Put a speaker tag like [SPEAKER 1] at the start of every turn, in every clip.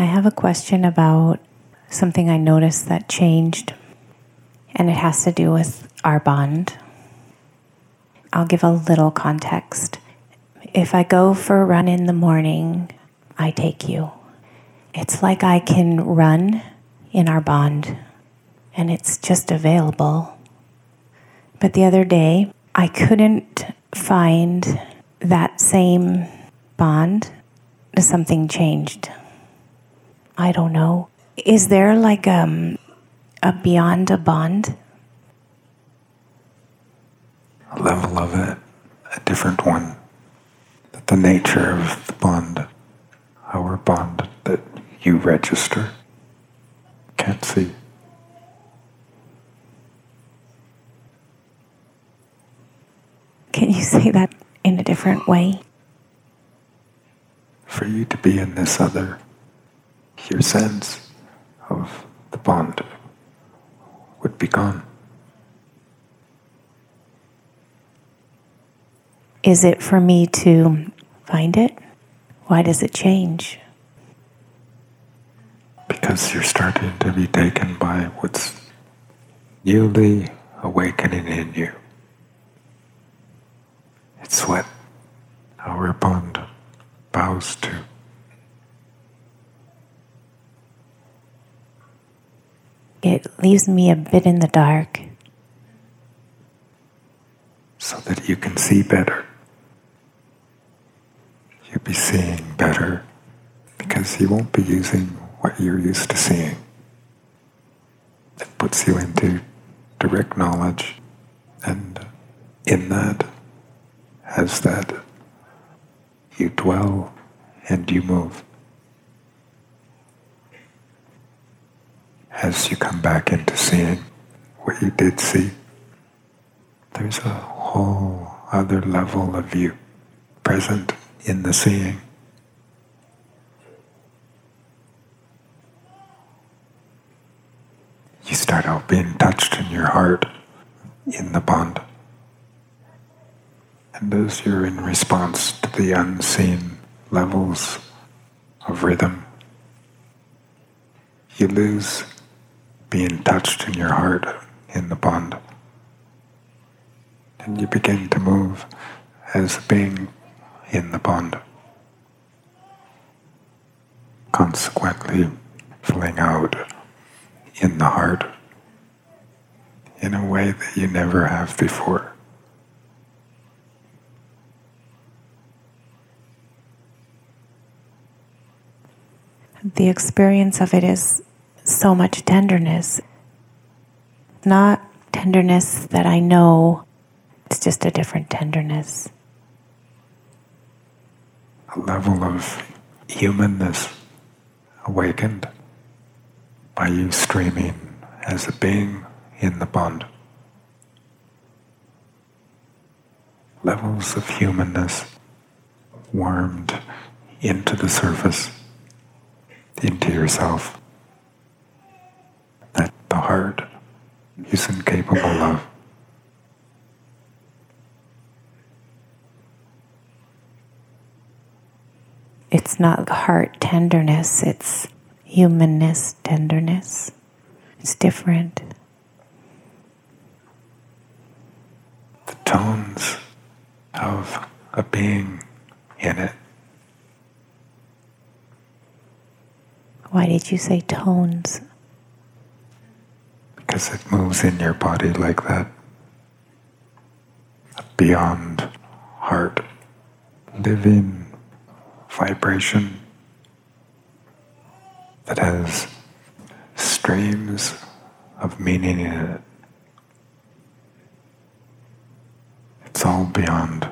[SPEAKER 1] I have a question about something I noticed that changed, and it has to do with our bond. I'll give a little context. If I go for a run in the morning, I take you. It's like I can run in our bond, and it's just available. But the other day, I couldn't find that same bond. Something changed. I don't know. Is there like um, a beyond a bond?
[SPEAKER 2] A level of it, a different one. That The nature of the bond, our bond that you register, can't see.
[SPEAKER 1] Can you say that in a different way?
[SPEAKER 2] For you to be in this other, your sense of the bond would be gone.
[SPEAKER 1] Is it for me to find it? Why does it change?
[SPEAKER 2] Because you're starting to be taken by what's newly awakening in you. It's what our bond bows to.
[SPEAKER 1] It leaves me a bit in the dark.
[SPEAKER 2] So that you can see better. You'll be seeing better because you won't be using what you're used to seeing. It puts you into direct knowledge, and in that, as that, you dwell and you move. As you come back into seeing what you did see, there's a whole other level of you present in the seeing. You start out being touched in your heart in the bond. And as you're in response to the unseen levels of rhythm, you lose being touched in your heart in the bond. And you begin to move as being in the bond. Consequently, filling out in the heart in a way that you never have before.
[SPEAKER 1] The experience of it is so much tenderness. Not tenderness that I know, it's just a different tenderness.
[SPEAKER 2] A level of humanness awakened by you streaming as a being in the bond. Levels of humanness warmed into the surface, into yourself, the heart is incapable of.
[SPEAKER 1] It's not heart tenderness, it's humanness tenderness. It's different.
[SPEAKER 2] The tones of a being in it.
[SPEAKER 1] Why did you say tones?
[SPEAKER 2] Because it moves in your body like that. Beyond heart, living vibration that has streams of meaning in it. It's all beyond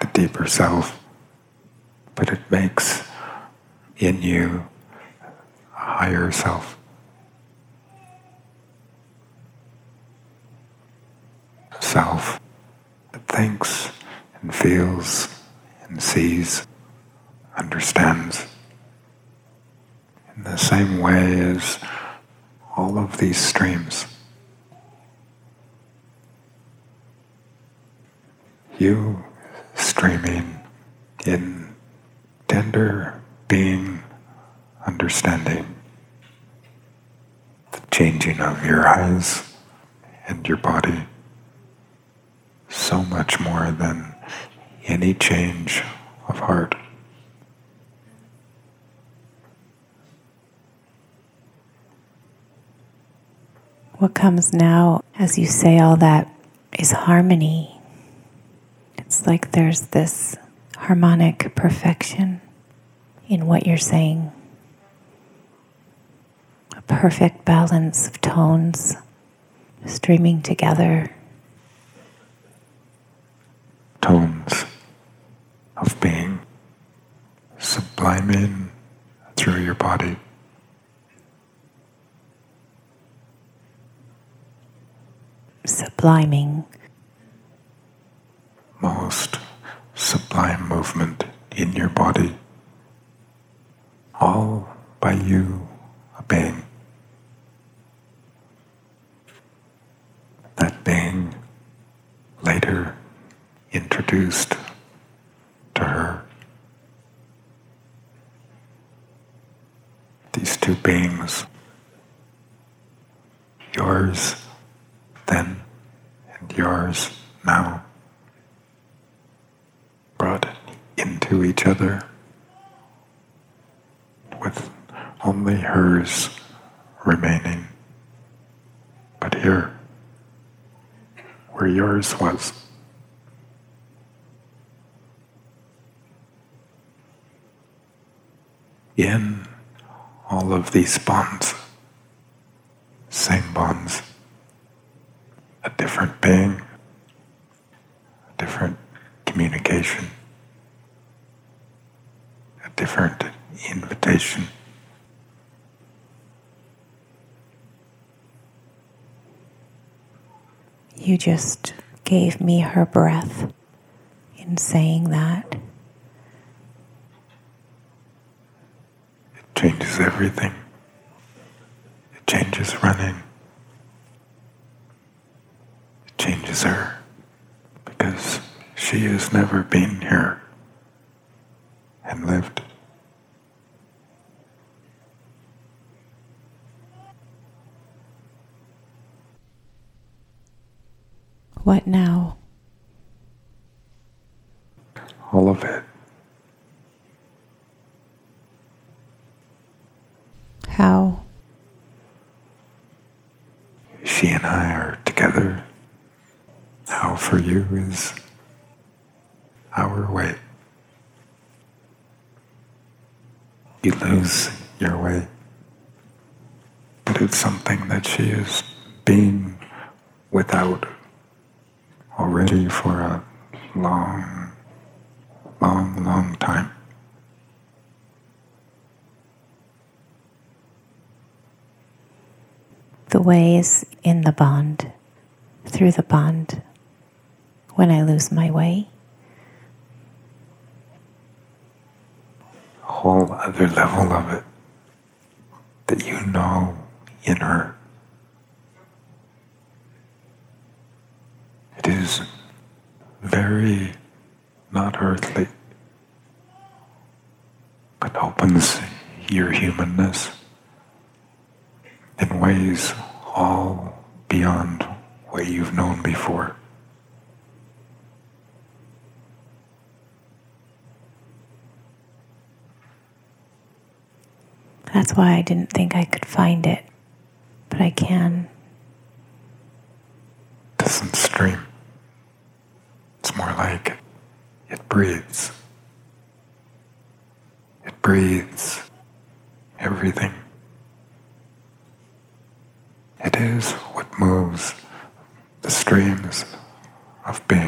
[SPEAKER 2] the deeper self, but it makes in you a higher. Self that thinks and feels and sees, understands in the same way as all of these streams. You streaming in tender being understanding the changing of your eyes and your body so much more than any change of heart.
[SPEAKER 1] What comes now as you say all that is harmony. It's like there's this harmonic perfection in what you're saying. A perfect balance of tones streaming together.
[SPEAKER 2] Tones of being subliming through your body.
[SPEAKER 1] Subliming.
[SPEAKER 2] Most sublime movement in your body, all by you obeying. That being later introduced to her. These two beings, yours then and yours now, brought into each other with only hers remaining. But here, where yours was, in all of these bonds, same bonds, a different being, a different communication, a different invitation.
[SPEAKER 1] You just gave me her breath in saying that.
[SPEAKER 2] Changes everything. It changes running. It changes her because she has never been here and lived.
[SPEAKER 1] What now?
[SPEAKER 2] All of it.
[SPEAKER 1] How?
[SPEAKER 2] She and I are together. How for you is our way. You lose your way. But it's something that she has been without already for a long, long, long time.
[SPEAKER 1] The way is in the bond, through the bond. When I lose my way,
[SPEAKER 2] A whole other level of it that you know in her. It is very not earthly, but opens your humanness in ways all beyond what you've known before.
[SPEAKER 1] That's why I didn't think I could find it, but I can.
[SPEAKER 2] It doesn't stream. It's more like it breathes. It breathes everything. It is what moves the streams of being.